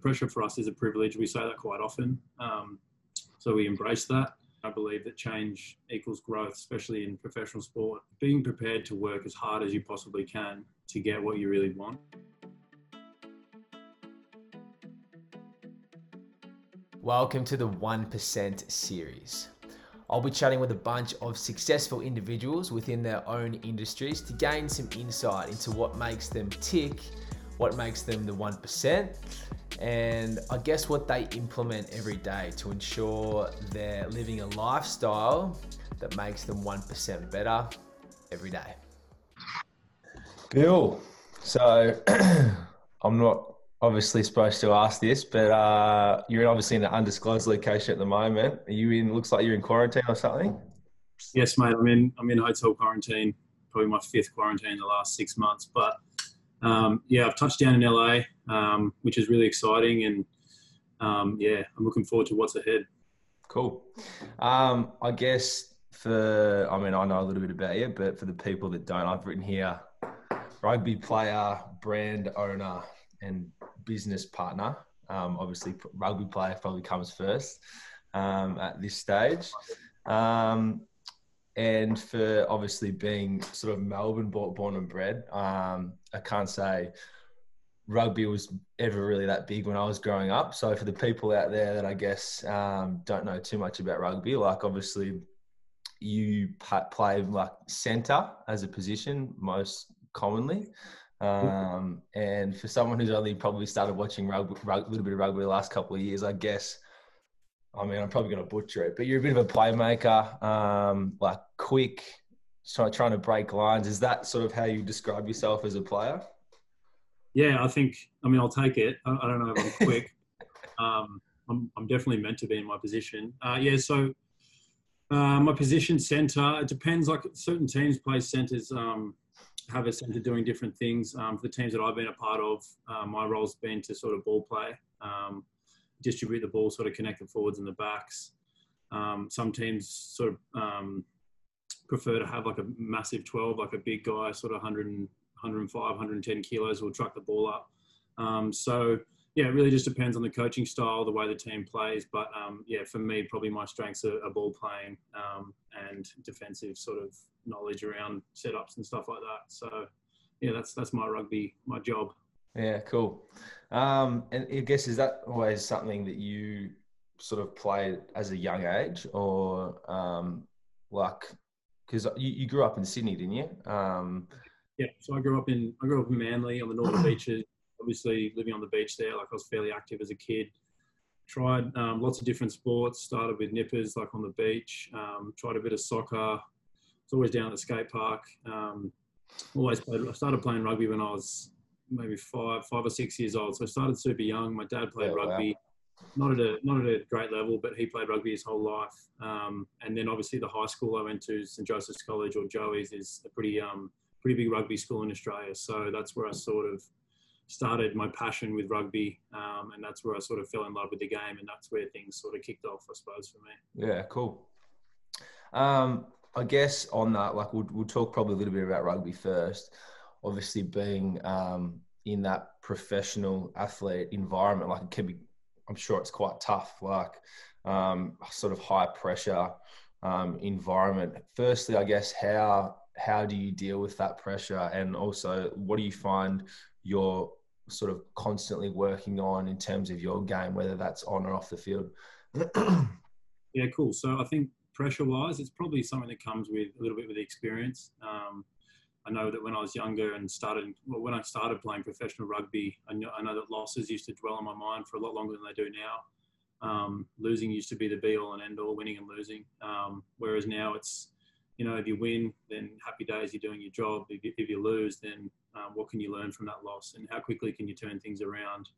Pressure for us is a privilege. We say that quite often. Um, so we embrace that. I believe that change equals growth, especially in professional sport. Being prepared to work as hard as you possibly can to get what you really want. Welcome to the 1% series. I'll be chatting with a bunch of successful individuals within their own industries to gain some insight into what makes them tick, what makes them the 1%, and I guess what they implement every day to ensure they're living a lifestyle that makes them 1% better every day. Bill, so I'm not obviously supposed to ask this, but uh, you're obviously in an undisclosed location at the moment. Are you in? Looks like you're in quarantine or something. Yes, mate. I'm in. I'm in hotel quarantine. Probably my fifth quarantine in the last six months. But um, yeah, I've touched down in LA, um, which is really exciting, and um, yeah, I'm looking forward to what's ahead. Cool. Um, I guess for I mean I know a little bit about you, but for the people that don't, I've written here rugby player, brand owner, and business partner. Um, obviously, rugby player probably comes first um, at this stage. Um, and for obviously being sort of Melbourne born and bred, um, I can't say rugby was ever really that big when I was growing up. So for the people out there that I guess um, don't know too much about rugby, like obviously you play like centre as a position most commonly. Um, and for someone who's only probably started watching rugby, a little bit of rugby the last couple of years, I guess, I mean, I'm probably going to butcher it, but you're a bit of a playmaker, um, like quick, trying, trying to break lines. Is that sort of how you describe yourself as a player? Yeah, I think, I mean, I'll take it. I, I don't know if I'm quick. um, I'm, I'm definitely meant to be in my position. Uh, yeah, so uh, my position centre, it depends. Like certain teams play centres. Um, have a centre doing different things. Um, for the teams that I've been a part of, uh, my role's been to sort of ball play, um, distribute the ball, sort of connect the forwards and the backs. Um, some teams sort of um, prefer to have like a massive 12, like a big guy, sort of 100 105, 110 kilos, will truck the ball up. Um, so yeah, it really just depends on the coaching style, the way the team plays. But um, yeah, for me, probably my strengths are, are ball playing um, and defensive sort of knowledge around setups and stuff like that. So yeah, that's that's my rugby, my job. Yeah, cool. Um, and I guess is that always something that you sort of played as a young age, or um, like because you, you grew up in Sydney, didn't you? Um, yeah, so I grew up in I grew up in Manly on the northern beaches. Obviously, living on the beach there, like I was fairly active as a kid. Tried um, lots of different sports. Started with nippers, like on the beach. Um, tried a bit of soccer was always down at the skate park. Um, always played. I started playing rugby when I was maybe five, five or six years old. So I started super young. My dad played oh, rugby, wow. not at a not at a great level, but he played rugby his whole life. Um, and then obviously the high school I went to, St Joseph's College or Joey's, is a pretty um, pretty big rugby school in Australia. So that's where I sort of started my passion with rugby, um, and that's where I sort of fell in love with the game, and that's where things sort of kicked off, I suppose, for me. Yeah, cool. Um, I guess on that, like we'll, we'll talk probably a little bit about rugby first. Obviously, being um, in that professional athlete environment, like it can be, I'm sure it's quite tough, like um, sort of high pressure um, environment. Firstly, I guess how how do you deal with that pressure, and also what do you find you're sort of constantly working on in terms of your game, whether that's on or off the field? yeah, cool. So I think pressure wise, it's probably something that comes with a little bit with the experience. Um, I know that when I was younger and started, well, when I started playing professional rugby, I know, I know, that losses used to dwell on my mind for a lot longer than they do now. Um, losing used to be the be all and end all, winning and losing. Um, whereas now it's, you know, if you win, then happy days, you're doing your job. If you, if you lose, then um, what can you learn from that loss and how quickly can you turn things around?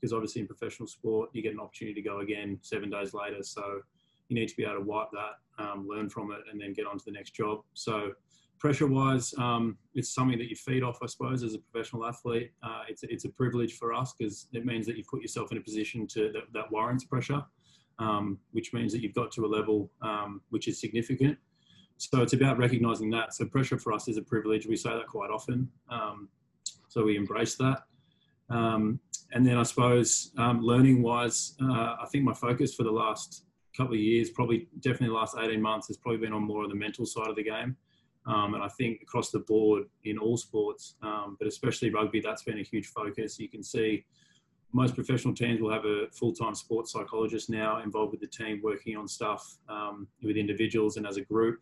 Because obviously in professional sport, you get an opportunity to go again seven days later. So you need to be able to wipe that, um, learn from it, and then get on to the next job. So, pressure wise, um, it's something that you feed off, I suppose, as a professional athlete. Uh, it's, it's a privilege for us because it means that you put yourself in a position to that, that warrants pressure, um, which means that you've got to a level um, which is significant. So, it's about recognizing that. So, pressure for us is a privilege. We say that quite often. Um, so, we embrace that. Um, and then I suppose um, learning wise, uh, I think my focus for the last couple of years, probably definitely the last 18 months, has probably been on more of the mental side of the game. Um, and I think across the board in all sports, um, but especially rugby, that's been a huge focus. You can see most professional teams will have a full-time sports psychologist now involved with the team working on stuff um, with individuals and as a group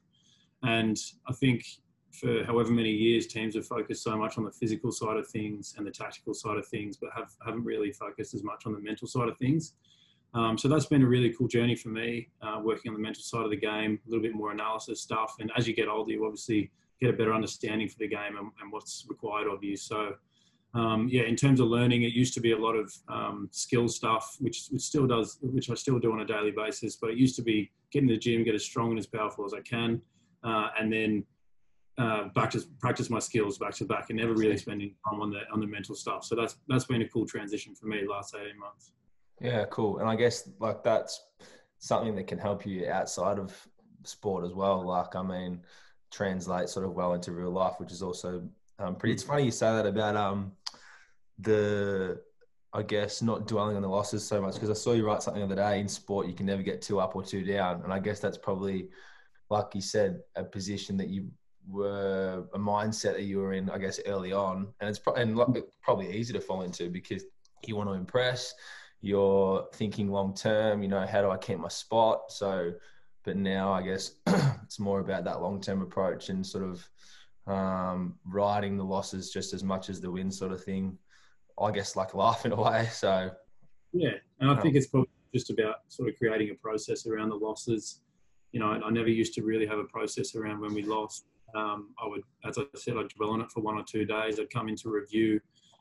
and i think for however many years teams have focused so much on the physical side of things and the tactical side of things but have, haven't really focused as much on the mental side of things um, so that's been a really cool journey for me uh, working on the mental side of the game a little bit more analysis stuff and as you get older you obviously get a better understanding for the game and, and what's required of you so um, yeah, in terms of learning, it used to be a lot of um, skill stuff, which, which still does, which I still do on a daily basis. But it used to be get in the gym, get as strong and as powerful as I can, uh, and then uh, back to practice my skills back to back, and never really spending time on the on the mental stuff. So that's that's been a cool transition for me last eighteen months. Yeah, cool. And I guess like that's something that can help you outside of sport as well. Like I mean, translate sort of well into real life, which is also um, pretty. It's funny you say that about um the I guess not dwelling on the losses so much because I saw you write something the other day in sport you can never get two up or two down and I guess that's probably like you said a position that you were a mindset that you were in I guess early on and it's pro- and probably easy to fall into because you want to impress you're thinking long term you know how do I keep my spot so but now I guess it's more about that long term approach and sort of um, riding the losses just as much as the win, sort of thing I guess like laughing away. So yeah, and I think it's probably just about sort of creating a process around the losses. You know, I, never used to really have a process around when we lost. Um, I would, as I said, I'd dwell on it for one or two days. I'd come into review,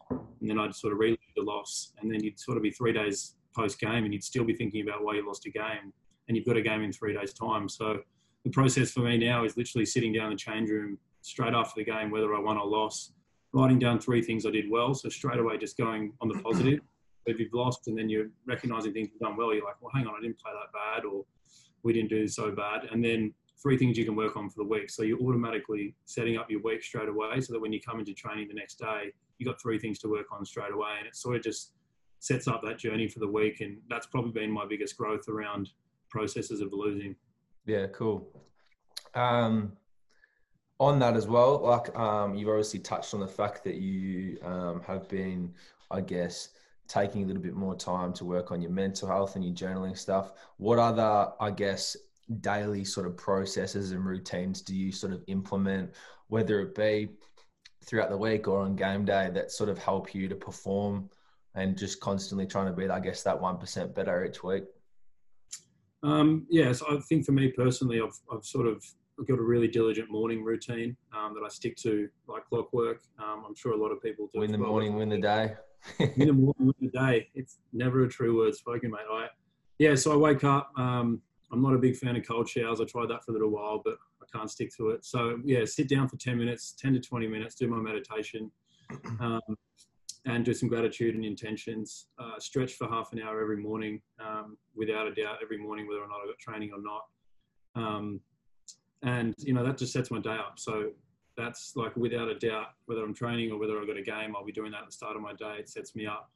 and then I'd sort of relive the loss, and then you'd sort of be three days post game, and you'd still be thinking about why you lost a game, and you've got a game in three days' time. So the process for me now is literally sitting down in the change room straight after the game, whether I won or lost, writing down three things I did well. So straight away, just going on the positive. If you've lost and then you're recognizing things you've done well, you're like, well, hang on, I didn't play that bad, or we didn't do so bad. And then three things you can work on for the week. So you're automatically setting up your week straight away so that when you come into training the next day, you've got three things to work on straight away. And it sort of just sets up that journey for the week. And that's probably been my biggest growth around processes of losing. Yeah, cool. Um, on that as well, like um, you've obviously touched on the fact that you um, have been, I guess, taking a little bit more time to work on your mental health and your journaling stuff. What other, I guess, daily sort of processes and routines do you sort of implement, whether it be throughout the week or on game day, that sort of help you to perform and just constantly trying to be, I guess, that one percent better each week? Um, yes, I think for me personally, I've, I've sort of I've got a really diligent morning routine um, that I stick to like clockwork. Um, I'm sure a lot of people do. Win the well. morning, win the day. win the morning, win the day. It's never a true word spoken, mate. I, yeah, so I wake up. Um, I'm not a big fan of cold showers. I tried that for a little while, but I can't stick to it. So yeah, sit down for 10 minutes, 10 to 20 minutes, do my meditation, um, and do some gratitude and intentions. Uh, stretch for half an hour every morning, um, without a doubt, every morning, whether or not I've got training or not. Um, and you know that just sets my day up. So that's like without a doubt, whether I'm training or whether I've got a game, I'll be doing that at the start of my day. It sets me up.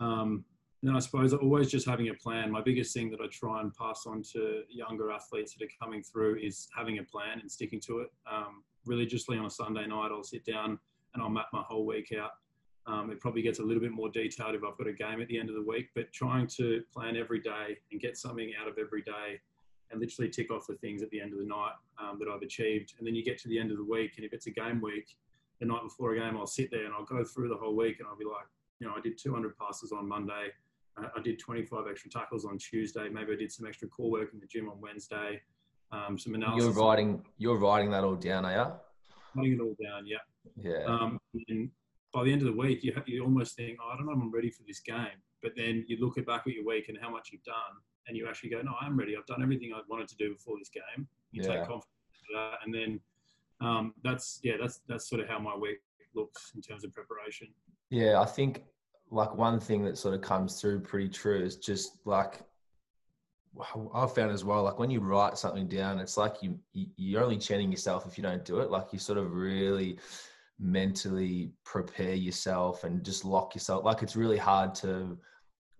Um, and then I suppose always just having a plan. My biggest thing that I try and pass on to younger athletes that are coming through is having a plan and sticking to it. Um, religiously on a Sunday night, I'll sit down and I'll map my whole week out. Um, it probably gets a little bit more detailed if I've got a game at the end of the week, but trying to plan every day and get something out of every day and literally tick off the things at the end of the night um, that I've achieved. And then you get to the end of the week, and if it's a game week, the night before a game, I'll sit there and I'll go through the whole week, and I'll be like, you know, I did 200 passes on Monday. I did 25 extra tackles on Tuesday. Maybe I did some extra core work in the gym on Wednesday. Um, some analysis. You're writing. You're writing that all down, are you? Writing it all down. Yeah. Yeah. Um, and by the end of the week, you you almost think, oh, I don't know if I'm ready for this game. But then you look back at your week and how much you've done, and you actually go, no, I'm ready. I've done everything I wanted to do before this game. You yeah. take confidence that, and then um, that's yeah, that's that's sort of how my week looks in terms of preparation. Yeah, I think like one thing that sort of comes through pretty true is just like I've found as well. Like when you write something down, it's like you, you you're only chanting yourself if you don't do it. Like you sort of really mentally prepare yourself and just lock yourself. Like it's really hard to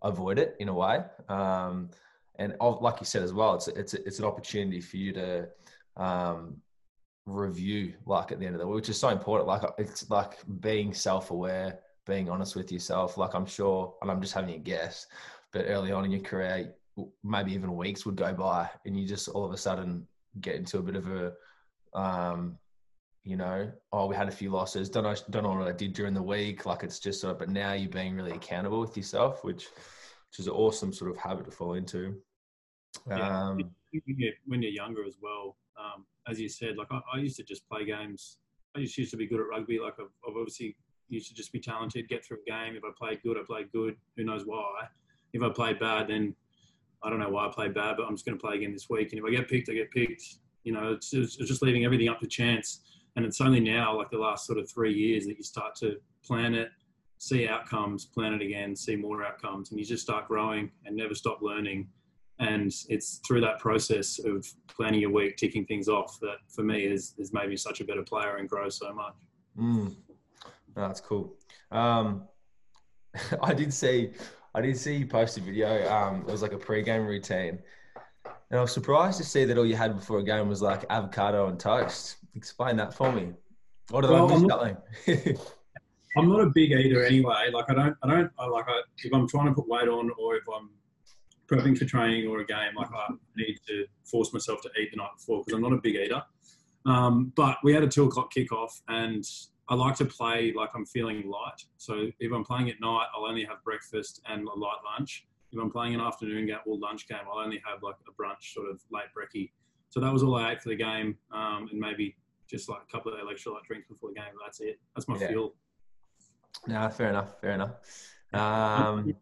avoid it in a way. Um, and like you said as well, it's it's it's an opportunity for you to um, review, like at the end of the week, which is so important. Like it's like being self-aware, being honest with yourself. Like I'm sure, and I'm just having a guess, but early on in your career, maybe even weeks would go by, and you just all of a sudden get into a bit of a um, you know, oh, we had a few losses. Don't know, don't know what I did during the week. Like it's just sort of, but now you're being really accountable with yourself, which, which is an awesome sort of habit to fall into. Yeah. Um, when, you're, when you're younger as well, um, as you said, like I, I, used to just play games. I just used to be good at rugby. Like I've, I've, obviously used to just be talented, get through a game. If I played good, I played good. Who knows why? If I played bad, then I don't know why I played bad, but I'm just going to play again this week. And if I get picked, I get picked. You know, it's, it's just leaving everything up to chance. And it's only now, like the last sort of three years, that you start to plan it, see outcomes, plan it again, see more outcomes, and you just start growing and never stop learning. And it's through that process of planning your week, ticking things off, that for me is has made me such a better player and grow so much. Mm. That's cool. Um, I did see, I did see you post a video. Um, it was like a pre-game routine, and I was surprised to see that all you had before a game was like avocado and toast. Explain that for me. What did well, I miss, I'm not, I'm not a big eater anyway. Like I don't, I don't, I like I, if I'm trying to put weight on or if I'm prepping for training or a game, like I need to force myself to eat the night before because I'm not a big eater. Um, but we had a two o'clock kickoff and I like to play like I'm feeling light. So if I'm playing at night, I'll only have breakfast and a light lunch if I'm playing an afternoon game or lunch game, I'll only have like a brunch sort of late brekkie. So that was all I ate for the game, um, and maybe just like a couple of electrolyte drinks before the game. That's it. That's my yeah. fuel. No, fair enough. Fair enough. Um,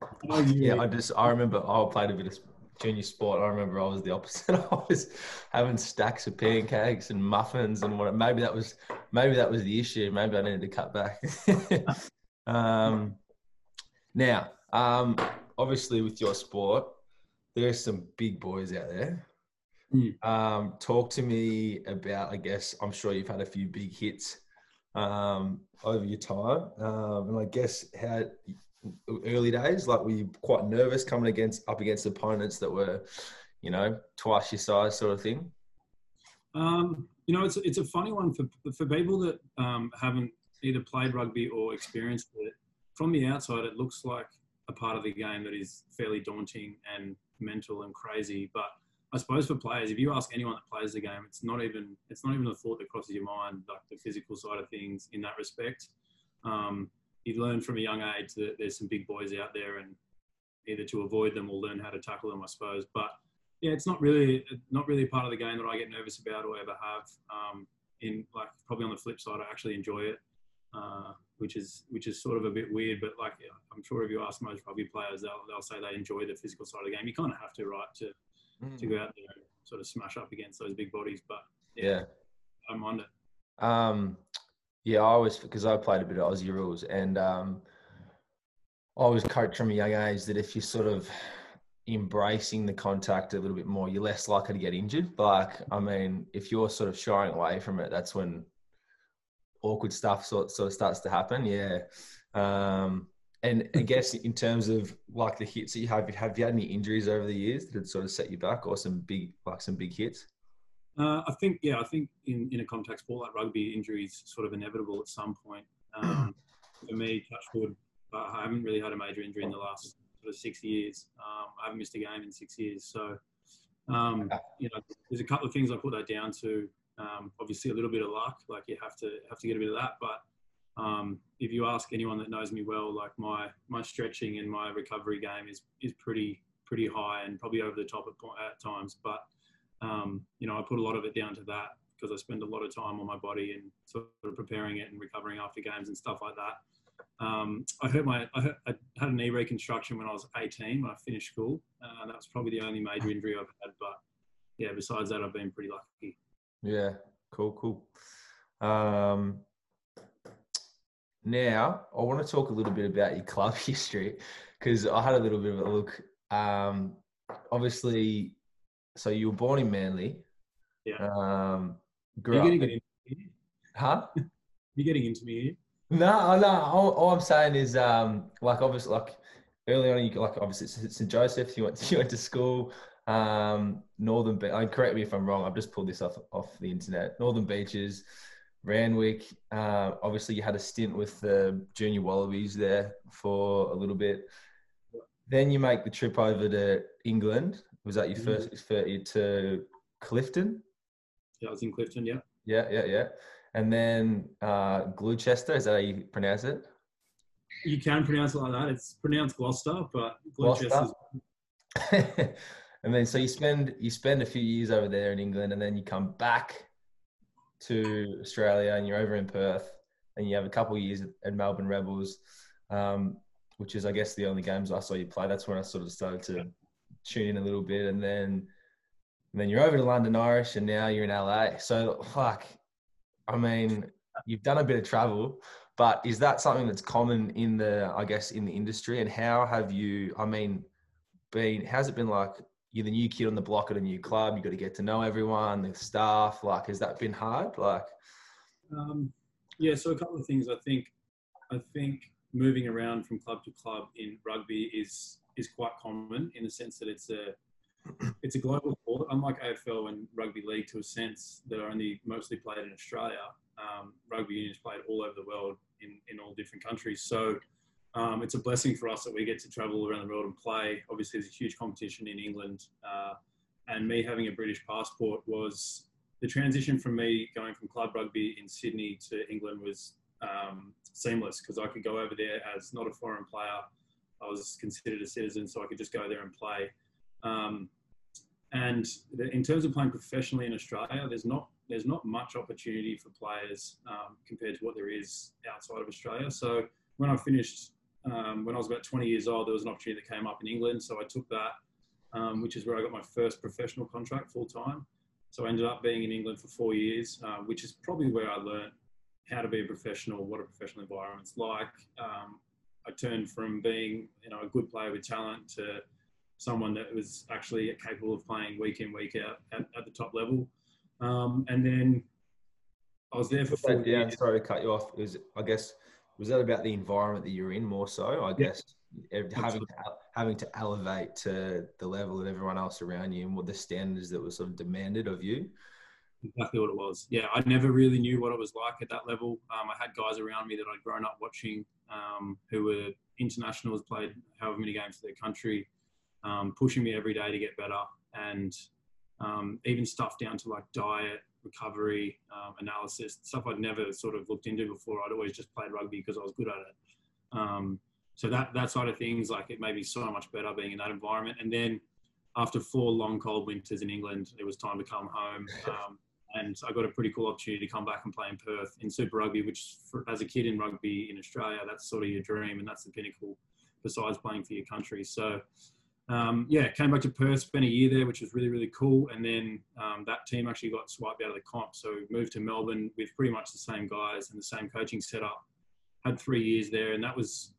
yeah, I just I remember I played a bit of junior sport. I remember I was the opposite. I was having stacks of pancakes and muffins and what. Maybe that was maybe that was the issue. Maybe I needed to cut back. um, now, um, obviously with your sport, there's some big boys out there. Mm. Um, talk to me about, I guess, I'm sure you've had a few big hits um, over your time. Um, and I guess how early days, like were you quite nervous coming against up against opponents that were, you know, twice your size sort of thing? Um, you know, it's, it's a funny one for, for people that um, haven't either played rugby or experienced it. From the outside, it looks like a part of the game that is fairly daunting and mental and crazy. But I suppose for players, if you ask anyone that plays the game, it's not even it's not even a thought that crosses your mind, like the physical side of things in that respect. Um, you learn from a young age that there's some big boys out there, and either to avoid them or learn how to tackle them, I suppose. But yeah, it's not really not really part of the game that I get nervous about or ever have. Um, in like probably on the flip side, I actually enjoy it. Uh, which is which is sort of a bit weird. But like I'm sure if you ask most rugby players, they'll they'll say they enjoy the physical side of the game. You kind of have to, right, to mm. to go out there and sort of smash up against those big bodies. But yeah, yeah. I don't mind it. Um, yeah, I was because I played a bit of Aussie rules, and um, I was coached from a young age that if you're sort of embracing the contact a little bit more, you're less likely to get injured. Like, I mean, if you're sort of shying away from it, that's when awkward stuff sort sort of starts to happen. Yeah. Um, and I guess in terms of like the hits that you have, have you had any injuries over the years that had sort of set you back, or some big like some big hits? Uh, I think yeah, I think in, in a contact sport like rugby, injuries sort of inevitable at some point. Um, for me, touch wood, I haven't really had a major injury in the last sort of six years. Um, I haven't missed a game in six years, so um, you know, there's a couple of things I put that down to. Um, obviously, a little bit of luck, like you have to have to get a bit of that. But um, if you ask anyone that knows me well, like my my stretching and my recovery game is is pretty pretty high and probably over the top at, at times. But um, you know, I put a lot of it down to that because I spend a lot of time on my body and sort of preparing it and recovering after games and stuff like that. Um, I hurt my I, hurt, I, had a knee reconstruction when I was 18 when I finished school. Uh, that was probably the only major injury I've had. But yeah, besides that, I've been pretty lucky. Yeah, cool, cool. Um, now, I want to talk a little bit about your club history because I had a little bit of a look. Um, obviously, so you were born in Manly. Yeah. Um, grew Are you up. Get in? Huh? You're getting into me here. No, no. All, all I'm saying is, um, like obviously, like early on, you like obviously St Joseph. You went you went to school. Um, Northern. Be- I mean, correct me if I'm wrong. I've just pulled this off off the internet. Northern Beaches, Randwick. Uh, obviously, you had a stint with the Junior Wallabies there for a little bit. Then you make the trip over to England. Was that your Mhm. first first to Clifton? Yeah, I was in Clifton. Yeah. Yeah, yeah, yeah. And then uh, Gloucester. Is that how you pronounce it? You can pronounce it like that. It's pronounced Gloucester, but Gloucester? And then so you spend you spend a few years over there in England, and then you come back to Australia, and you're over in Perth, and you have a couple of years at, at Melbourne Rebels, um, which is I guess the only games I saw you play. That's when I sort of started to tune in a little bit, and then and then you're over to London Irish, and now you're in LA. So fuck, I mean, you've done a bit of travel. But is that something that's common in the, I guess, in the industry? And how have you, I mean, been, how's it been like? You're the new kid on the block at a new club. You got to get to know everyone, the staff. Like, has that been hard? Like, Um, yeah, so a couple of things. I think, I think moving around from club to club in rugby is is quite common in the sense that it's a it's a global sport. Unlike AFL and rugby league, to a sense, that are only mostly played in Australia. Um, rugby union is played all over the world in in all different countries. So. Um, it's a blessing for us that we get to travel around the world and play. Obviously, there's a huge competition in England, uh, and me having a British passport was the transition from me going from club rugby in Sydney to England was um, seamless because I could go over there as not a foreign player. I was considered a citizen, so I could just go there and play. Um, and the, in terms of playing professionally in Australia, there's not there's not much opportunity for players um, compared to what there is outside of Australia. So when I finished, um, when I was about 20 years old, there was an opportunity that came up in England, so I took that, um, which is where I got my first professional contract full time. So I ended up being in England for four years, uh, which is probably where I learned how to be a professional, what a professional environment's like. Um, I turned from being, you know, a good player with talent to someone that was actually capable of playing week in, week out at, at the top level. Um, and then I was there for four yeah, years. sorry to cut you off. Is I guess was that about the environment that you're in more so? I guess having to, having to elevate to the level of everyone else around you and what the standards that were sort of demanded of you. exactly what it was. Yeah, I never really knew what it was like at that level. Um, I had guys around me that I'd grown up watching um, who were internationals, played however many games for their country, um, pushing me every day to get better, and um, even stuff down to like diet, recovery, um, analysis, stuff I'd never sort of looked into before. I'd always just played rugby because I was good at it. Um, so that that side of things, like it made me so much better being in that environment. And then after four long cold winters in England, it was time to come home. Um, and I got a pretty cool opportunity to come back and play in Perth in Super Rugby, which for, as a kid in rugby in Australia, that's sort of your dream and that's the pinnacle besides playing for your country. So, um, yeah, came back to Perth, spent a year there, which was really, really cool. And then um, that team actually got swiped out of the comp. So moved to Melbourne with pretty much the same guys and the same coaching setup. Had three years there, and that was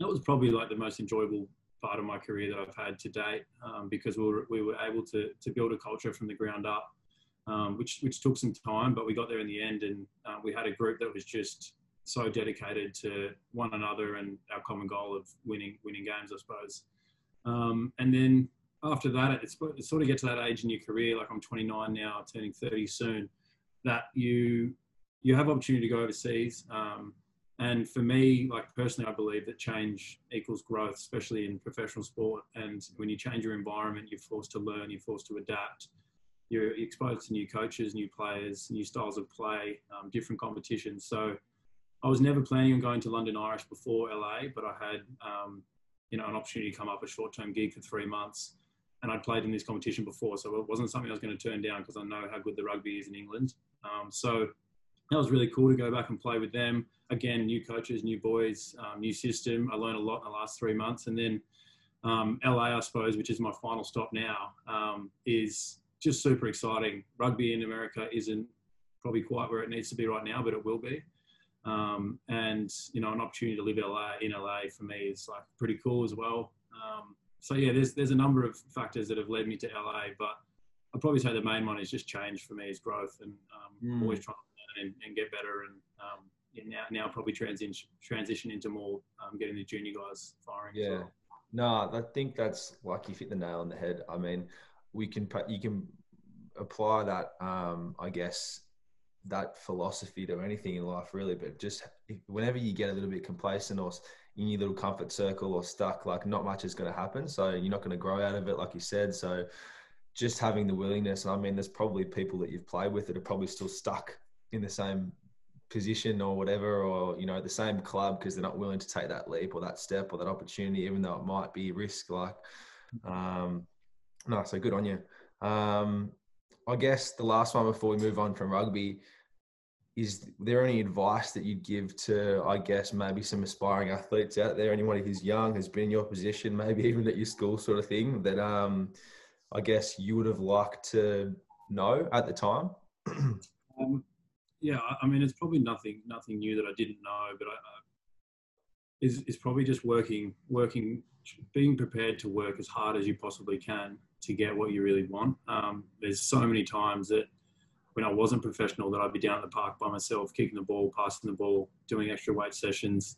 that was probably like the most enjoyable part of my career that I've had to date um, because we were, we were able to, to build a culture from the ground up, um, which, which took some time, but we got there in the end. And uh, we had a group that was just so dedicated to one another and our common goal of winning, winning games, I suppose. Um, and then after that, it's, it's sort of get to that age in your career, like I'm 29 now, turning 30 soon, that you, you have opportunity to go overseas. Um, and for me, like personally, I believe that change equals growth, especially in professional sport. And when you change your environment, you're forced to learn, you're forced to adapt. You're exposed to new coaches, new players, new styles of play, um, different competitions. So I was never planning on going to London Irish before LA, but I had, um, you know, an opportunity to come up a short-term gig for three months. And I'd played in this competition before, so it wasn't something I was going to turn down because I know how good the rugby is in England. Um, so that was really cool to go back and play with them. Again, new coaches, new boys, um, new system. I learned a lot in the last three months. And then um, LA, I suppose, which is my final stop now, um, is just super exciting. Rugby in America isn't probably quite where it needs to be right now, but it will be. Um, and you know, an opportunity to live LA in LA for me is like pretty cool as well. Um, so yeah, there's there's a number of factors that have led me to LA, but I'd probably say the main one is just change for me is growth and um, Mm. always trying to learn and, and get better and um, yeah, now now probably transition transition into more um, getting the junior guys firing. Yeah. Well. No, I think that's like you hit the nail on the head. I mean, we can you can apply that, um, I guess, that philosophy to anything in life, really. But just whenever you get a little bit complacent or in your little comfort circle or stuck, like not much is going to happen. So you're not going to grow out of it, like you said. So just having the willingness. I mean, there's probably people that you've played with that are probably still stuck in the same position or whatever, or you know, the same club because they're not willing to take that leap or that step or that opportunity, even though it might be risk. Like, um, no, so good on you. Um, I guess the last one before we move on from rugby is there any advice that you'd give to, I guess, maybe some aspiring athletes out there, anyone who's young, has been in your position, maybe even at your school sort of thing, that um, I guess you would have liked to know at the time? um, yeah, I mean, it's probably nothing nothing new that I didn't know, but I, uh, is is probably just working working being prepared to work as hard as you possibly can to get what you really want. Um, there's so many times that when I wasn't professional that I'd be down at the park by myself, kicking the ball, passing the ball, doing extra weight sessions.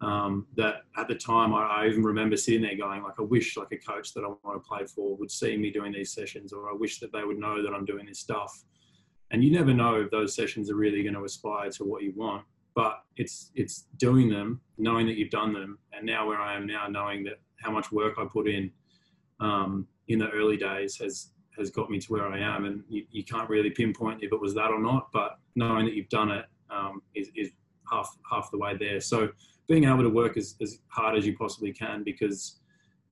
Um, that at the time I, I, even remember sitting there going like I wish like a coach that I want to play for would see me doing these sessions or I wish that they would know that I'm doing this stuff and you never know if those sessions are really going to aspire to what you want but it's it's doing them knowing that you've done them and now where i am now knowing that how much work i put in um, in the early days has has got me to where i am and you, you can't really pinpoint if it was that or not but knowing that you've done it um, is, is half half the way there so being able to work as, as hard as you possibly can because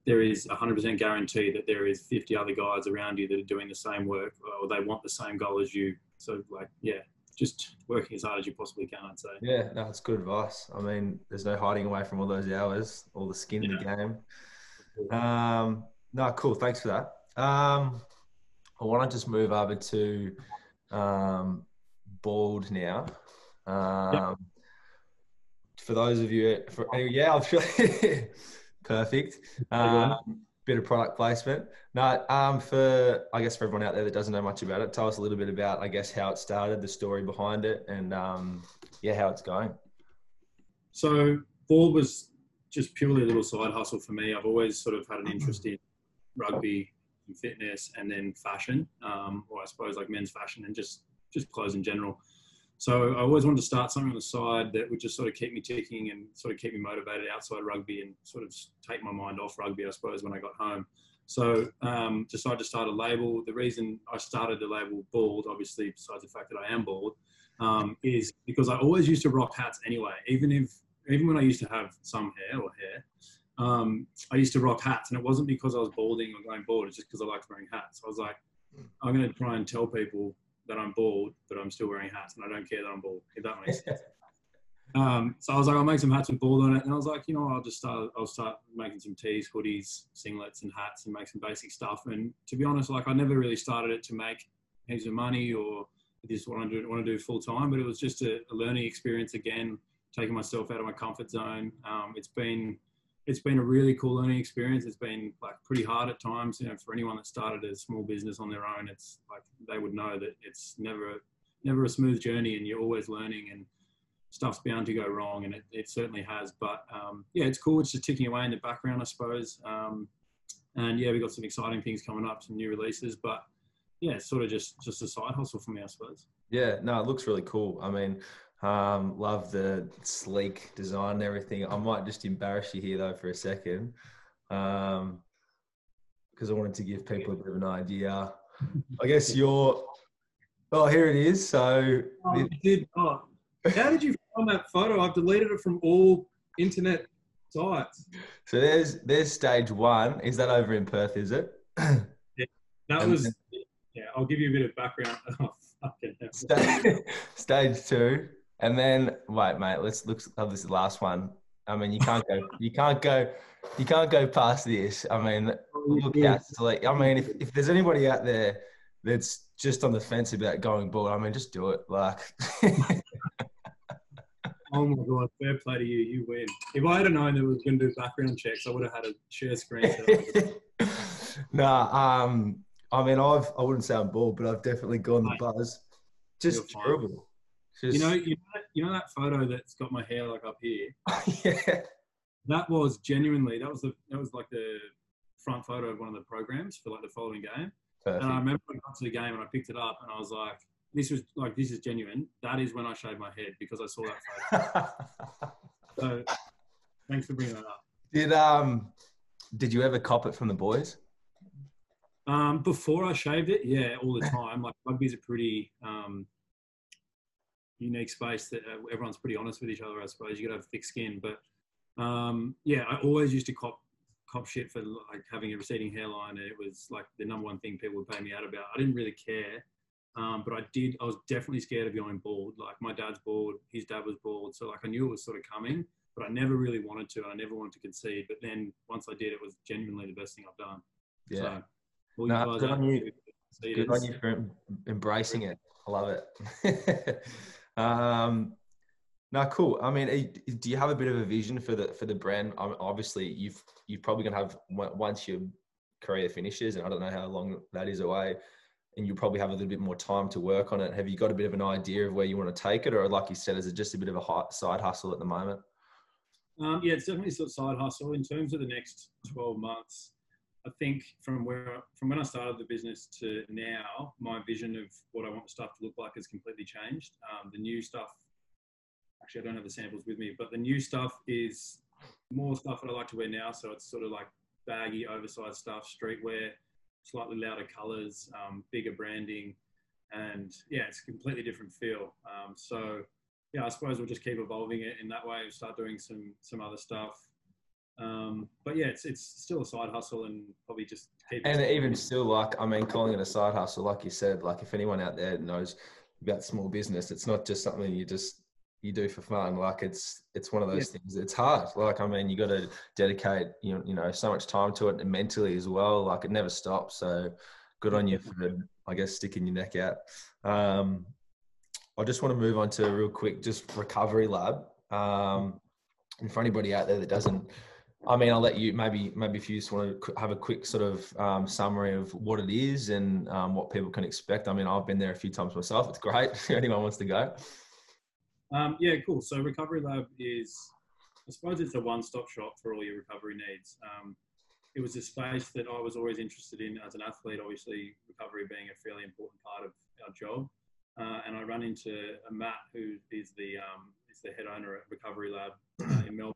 there is 100% guarantee that there is 50 other guys around you that are doing the same work or they want the same goal as you so like, yeah, just working as hard as you possibly can, I'd say. Yeah, no, that's good advice. I mean, there's no hiding away from all those hours, all the skin yeah. in the game. Um, no, cool. Thanks for that. Um, I want to just move over to um, bald now. Um. For those of you, for, yeah, I'm sure. Perfect. Um, bit of product placement. No, um, for I guess for everyone out there that doesn't know much about it, tell us a little bit about I guess how it started, the story behind it, and um, yeah, how it's going. So Bald was just purely a little side hustle for me. I've always sort of had an interest in rugby and fitness, and then fashion, um, or I suppose like men's fashion and just just clothes in general. So I always wanted to start something on the side that would just sort of keep me ticking and sort of keep me motivated outside rugby and sort of take my mind off rugby, I suppose, when I got home. So um, decided to start a label. The reason I started the label Bald, obviously, besides the fact that I am bald, um, is because I always used to rock hats anyway. Even if even when I used to have some hair or hair, um, I used to rock hats, and it wasn't because I was balding or going bald. It's just because I liked wearing hats. I was like, I'm going to try and tell people that I'm bald, but I'm still wearing hats, and I don't care that I'm bald. If that makes sense. Um, so I was like, I'll make some hats with bald on it, and I was like, you know, I'll just start. I'll start making some tees, hoodies, singlets, and hats, and make some basic stuff. And to be honest, like I never really started it to make heaps of money or just want to do want to do full time, but it was just a, a, learning experience again, taking myself out of my comfort zone. Um, it's been it's been a really cool learning experience. It's been like pretty hard at times. You know, for anyone that started a small business on their own, it's like they would know that it's never never a smooth journey, and you're always learning, and stuff's bound to go wrong, and it, it certainly has. But um, yeah, it's cool. It's just ticking away in the background, I suppose. Um, and yeah, we got some exciting things coming up, some new releases, but yeah, it's sort of just just a side hustle for me, I suppose. Yeah, no, it looks really cool. I mean, um, love the sleek design and everything. I might just embarrass you here though for a second, because um, I wanted to give people a bit of an idea. I guess you're. Oh, here it is. So, oh, did, oh, how did you find that photo? I've deleted it from all internet sites. So there's there's stage one. Is that over in Perth? Is it? Yeah, that was. Yeah, I'll give you a bit of background. Oh, stage, stage two and then wait, mate, let's look at this last one. I mean, you can't go, you can't go, you can't go past this. I mean, look out like, I mean, if, if there's anybody out there that's just on the fence about going bald, I mean, just do it. Like, oh my god, fair play to you. You win. If I had known that was going to do background checks, I would have had a share screen. nah, um, I mean, I've I wouldn't say I'm bald, but I've definitely gone the buzz. Just terrible. You know, you know, that, you know that photo that's got my hair like up here. yeah. That was genuinely that was the that was like the front photo of one of the programs for like the following game. Perfect. And I remember I got to the game and I picked it up and I was like, this was like this is genuine. That is when I shaved my head because I saw that photo. so thanks for bringing that up. Did um did you ever cop it from the boys? Um, before I shaved it, yeah, all the time. Like rugby's a pretty um, unique space that uh, everyone's pretty honest with each other. I suppose you got to have thick skin, but um, yeah, I always used to cop cop shit for like having a receding hairline. And it was like the number one thing people would pay me out about. I didn't really care, um, but I did. I was definitely scared of going bald. Like my dad's bald, his dad was bald, so like I knew it was sort of coming, but I never really wanted to. I never wanted to concede. But then once I did, it was genuinely the best thing I've done. Yeah. So, no, good on you. Good on you for embracing it. I love it. um, no, cool. I mean, do you have a bit of a vision for the for the brand? Obviously, you've you're probably gonna have once your career finishes, and I don't know how long that is away, and you'll probably have a little bit more time to work on it. Have you got a bit of an idea of where you want to take it, or like you said, is it just a bit of a side hustle at the moment? Um, yeah, it's definitely sort of side hustle in terms of the next 12 months. I think from where from when I started the business to now, my vision of what I want stuff to look like has completely changed. Um, the new stuff, actually, I don't have the samples with me, but the new stuff is more stuff that I like to wear now. So it's sort of like baggy, oversized stuff, streetwear, slightly louder colors, um, bigger branding, and yeah, it's a completely different feel. Um, so yeah, I suppose we'll just keep evolving it in that way. We'll Start doing some some other stuff. Um, but yeah, it's it's still a side hustle and probably just keep. And even still, like I mean, calling it a side hustle, like you said, like if anyone out there knows about small business, it's not just something you just you do for fun. Like it's it's one of those yeah. things. It's hard. Like I mean, you got to dedicate you know, you know so much time to it and mentally as well. Like it never stops. So good on you for I guess sticking your neck out. Um, I just want to move on to a real quick just recovery lab. Um, and for anybody out there that doesn't I mean, I'll let you maybe maybe if you just want to have a quick sort of um, summary of what it is and um, what people can expect. I mean, I've been there a few times myself. It's great. if anyone wants to go. Um, yeah, cool. So Recovery Lab is, I suppose, it's a one-stop shop for all your recovery needs. Um, it was a space that I was always interested in as an athlete. Obviously, recovery being a fairly important part of our job. Uh, and I run into Matt, who is the um, is the head owner at Recovery Lab uh, in Melbourne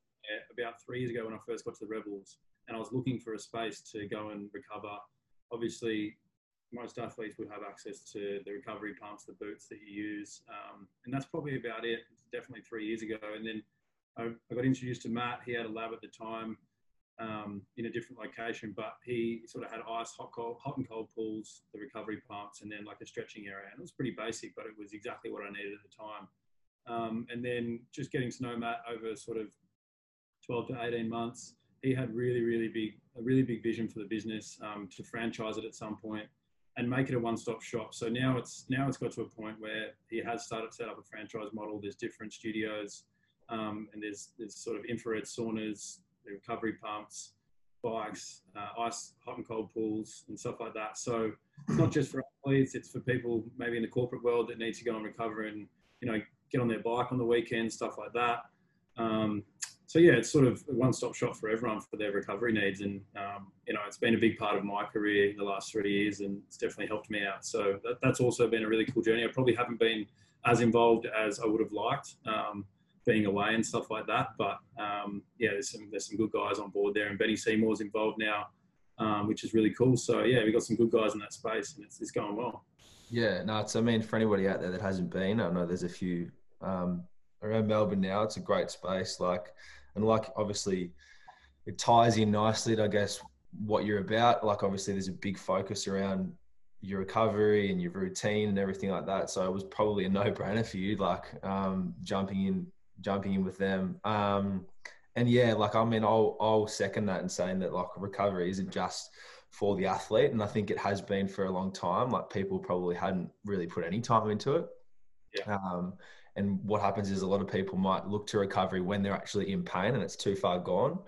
about three years ago when I first got to the Rebels, and I was looking for a space to go and recover. Obviously, most athletes would have access to the recovery pumps, the boots that you use, um, and that's probably about it. Definitely three years ago, and then I, I, got introduced to Matt. He had a lab at the time um, in a different location, but he sort of had ice, hot, cold, hot and cold pools, the recovery pumps, and then like a stretching area. And it was pretty basic, but it was exactly what I needed at the time. Um, and then just getting to know Matt over sort of 12 to 18 months. He had really, really big, a really big vision for the business um, to franchise it at some point and make it a one-stop shop. So now it's now it's got to a point where he has started to set up a franchise model. There's different studios, um, and there's there's sort of infrared saunas, recovery pumps, bikes, uh, ice, hot and cold pools, and stuff like that. So it's not just for athletes; it's for people maybe in the corporate world that need to go and recover and you know get on their bike on the weekend, stuff like that. Um, so yeah, it's sort of a one-stop shop for everyone for their recovery needs, and um, you know, it's been a big part of my career the last three years, and it's definitely helped me out. So that, that's also been a really cool journey. I probably haven't been as involved as I would have liked, um, being away and stuff like that. But um, yeah, there's some there's some good guys on board there, and Benny Seymour's involved now, um, which is really cool. So yeah, we've got some good guys in that space, and it's, it's going well. Yeah, no, it's I mean for anybody out there that hasn't been, I know there's a few um, around Melbourne now. It's a great space, like and like obviously it ties in nicely to I guess what you're about. Like obviously there's a big focus around your recovery and your routine and everything like that. So it was probably a no-brainer for you, like um, jumping in, jumping in with them. Um, and yeah, like I mean, I'll I'll second that and saying that like recovery isn't just for the athlete, and I think it has been for a long time. Like people probably hadn't really put any time into it. Yeah. Um, and what happens is a lot of people might look to recovery when they're actually in pain and it's too far gone.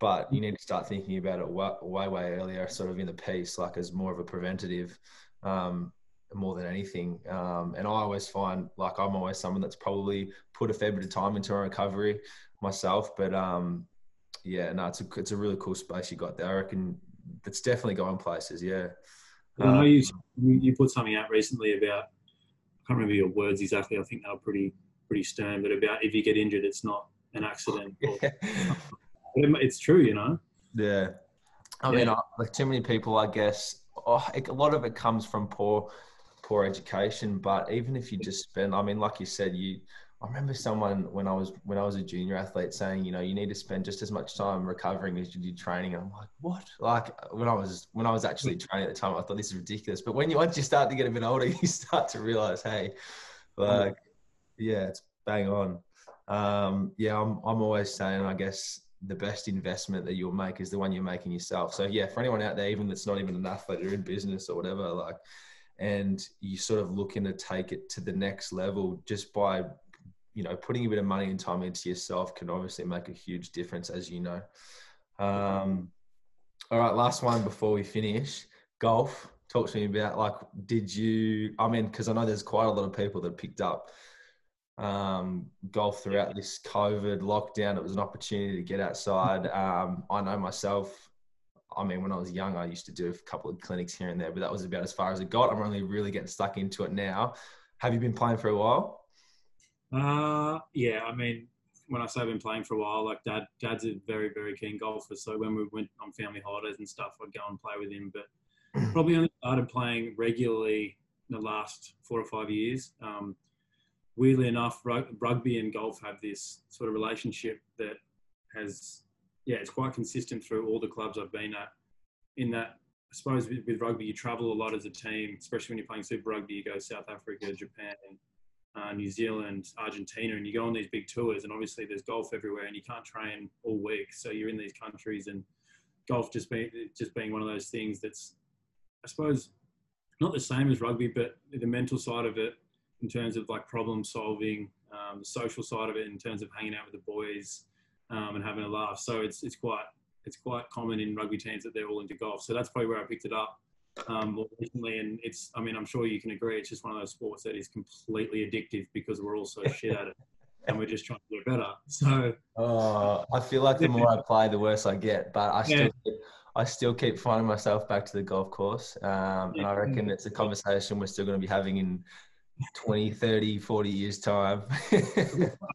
But you need to start thinking about it way, way, earlier, sort of in the piece, like as more of a preventative um, more than anything. Um, and I always find like I'm always someone that's probably put a fair bit of time into a recovery myself. But um, yeah, no, it's a it's a really cool space you got there. I reckon it's definitely going places. Yeah. I know um, you you put something out recently about can't remember your words exactly. I think they were pretty pretty stern, but about if you get injured, it's not an accident. Or, it's true, you know. Yeah. I mean, like too many people, I guess. Oh, a lot of it comes from poor, poor education. But even if you just spend, I mean, like you said, you I remember someone when I was when I was a junior athlete saying, you know, you need to spend just as much time recovering as you do training. I'm like, what? Like when I was when I was actually training at the time, I thought this is ridiculous. But when you once you start to get a bit older, you start to realize, hey, like, yeah, it's bang on. Um, yeah, I'm I'm always saying, I guess the best investment that you'll make is the one you're making yourself. So yeah, for anyone out there, even that's not even an athlete or in business or whatever, like, and you sort of looking to take it to the next level just by you know, putting a bit of money and time into yourself can obviously make a huge difference, as you know. Um, all right, last one before we finish. Golf. Talk to me about like, did you? I mean, because I know there's quite a lot of people that picked up um, golf throughout this COVID lockdown. It was an opportunity to get outside. Um, I know myself. I mean, when I was young, I used to do a couple of clinics here and there, but that was about as far as it got. I'm only really getting stuck into it now. Have you been playing for a while? Uh, yeah, I mean, when I say I've been playing for a while, like dad, dad's a very, very keen golfer. So when we went on family holidays and stuff, I'd go and play with him. But probably only started playing regularly in the last four or five years. Um, weirdly enough, rugby and golf have this sort of relationship that has, yeah, it's quite consistent through all the clubs I've been at. In that, I suppose with, with rugby, you travel a lot as a team, especially when you're playing Super Rugby. You go South Africa, Japan, uh, New Zealand, Argentina, and you go on these big tours, and obviously there's golf everywhere, and you can't train all week. So you're in these countries, and golf just being just being one of those things that's, I suppose, not the same as rugby, but the mental side of it, in terms of like problem solving, um, the social side of it, in terms of hanging out with the boys um, and having a laugh. So it's it's quite it's quite common in rugby teams that they're all into golf. So that's probably where I picked it up um, recently. And it's, I mean, I'm sure you can agree, it's just one of those sports that is completely addictive because we're all so shit at it. And we're just trying to get better. So, oh, I feel like the more I play, the worse I get. But I still, yeah. I still keep finding myself back to the golf course. Um, and I reckon it's a conversation we're still going to be having in 20, 30, 40 years time. I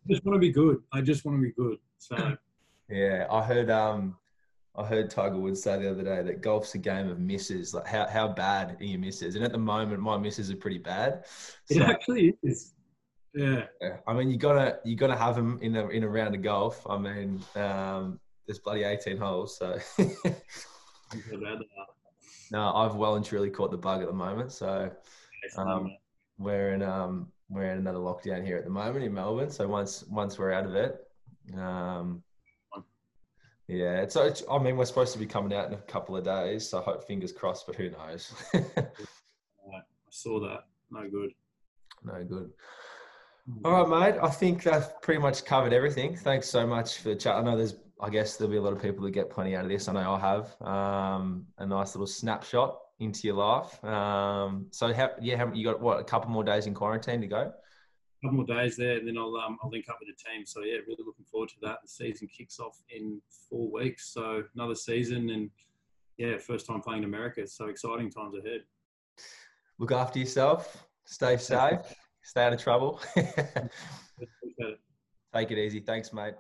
just want to be good. I just want to be good. So, yeah, I heard um, I heard Tiger Woods say the other day that golf's a game of misses. Like how, how bad are your misses? And at the moment, my misses are pretty bad. So, it actually is. Yeah. I mean, you gotta you gotta have them in a in a round of golf. I mean, um, there's bloody 18 holes, so. no, I've well and truly caught the bug at the moment. So, um, we're in um, we're in another lockdown here at the moment in Melbourne. So once once we're out of it, um, yeah, so it's, I mean, we're supposed to be coming out in a couple of days, so I hope fingers crossed, but who knows? I saw that. No good. No good. Hmm. All right, mate. I think that's pretty much covered everything. Thanks so much for the chat. I know there's, I guess there'll be a lot of people that get plenty out of this. I know I'll have um, a nice little snapshot into your life. Um, so, how, yeah, you got what a couple more days in quarantine to go? Couple more days there, and then I'll um, I'll link up with the team. So yeah, really looking forward to that. The season kicks off in four weeks, so another season, and yeah, first time playing in America. So exciting times ahead. Look after yourself. Stay safe. Stay out of trouble. Take it easy. Thanks, mate.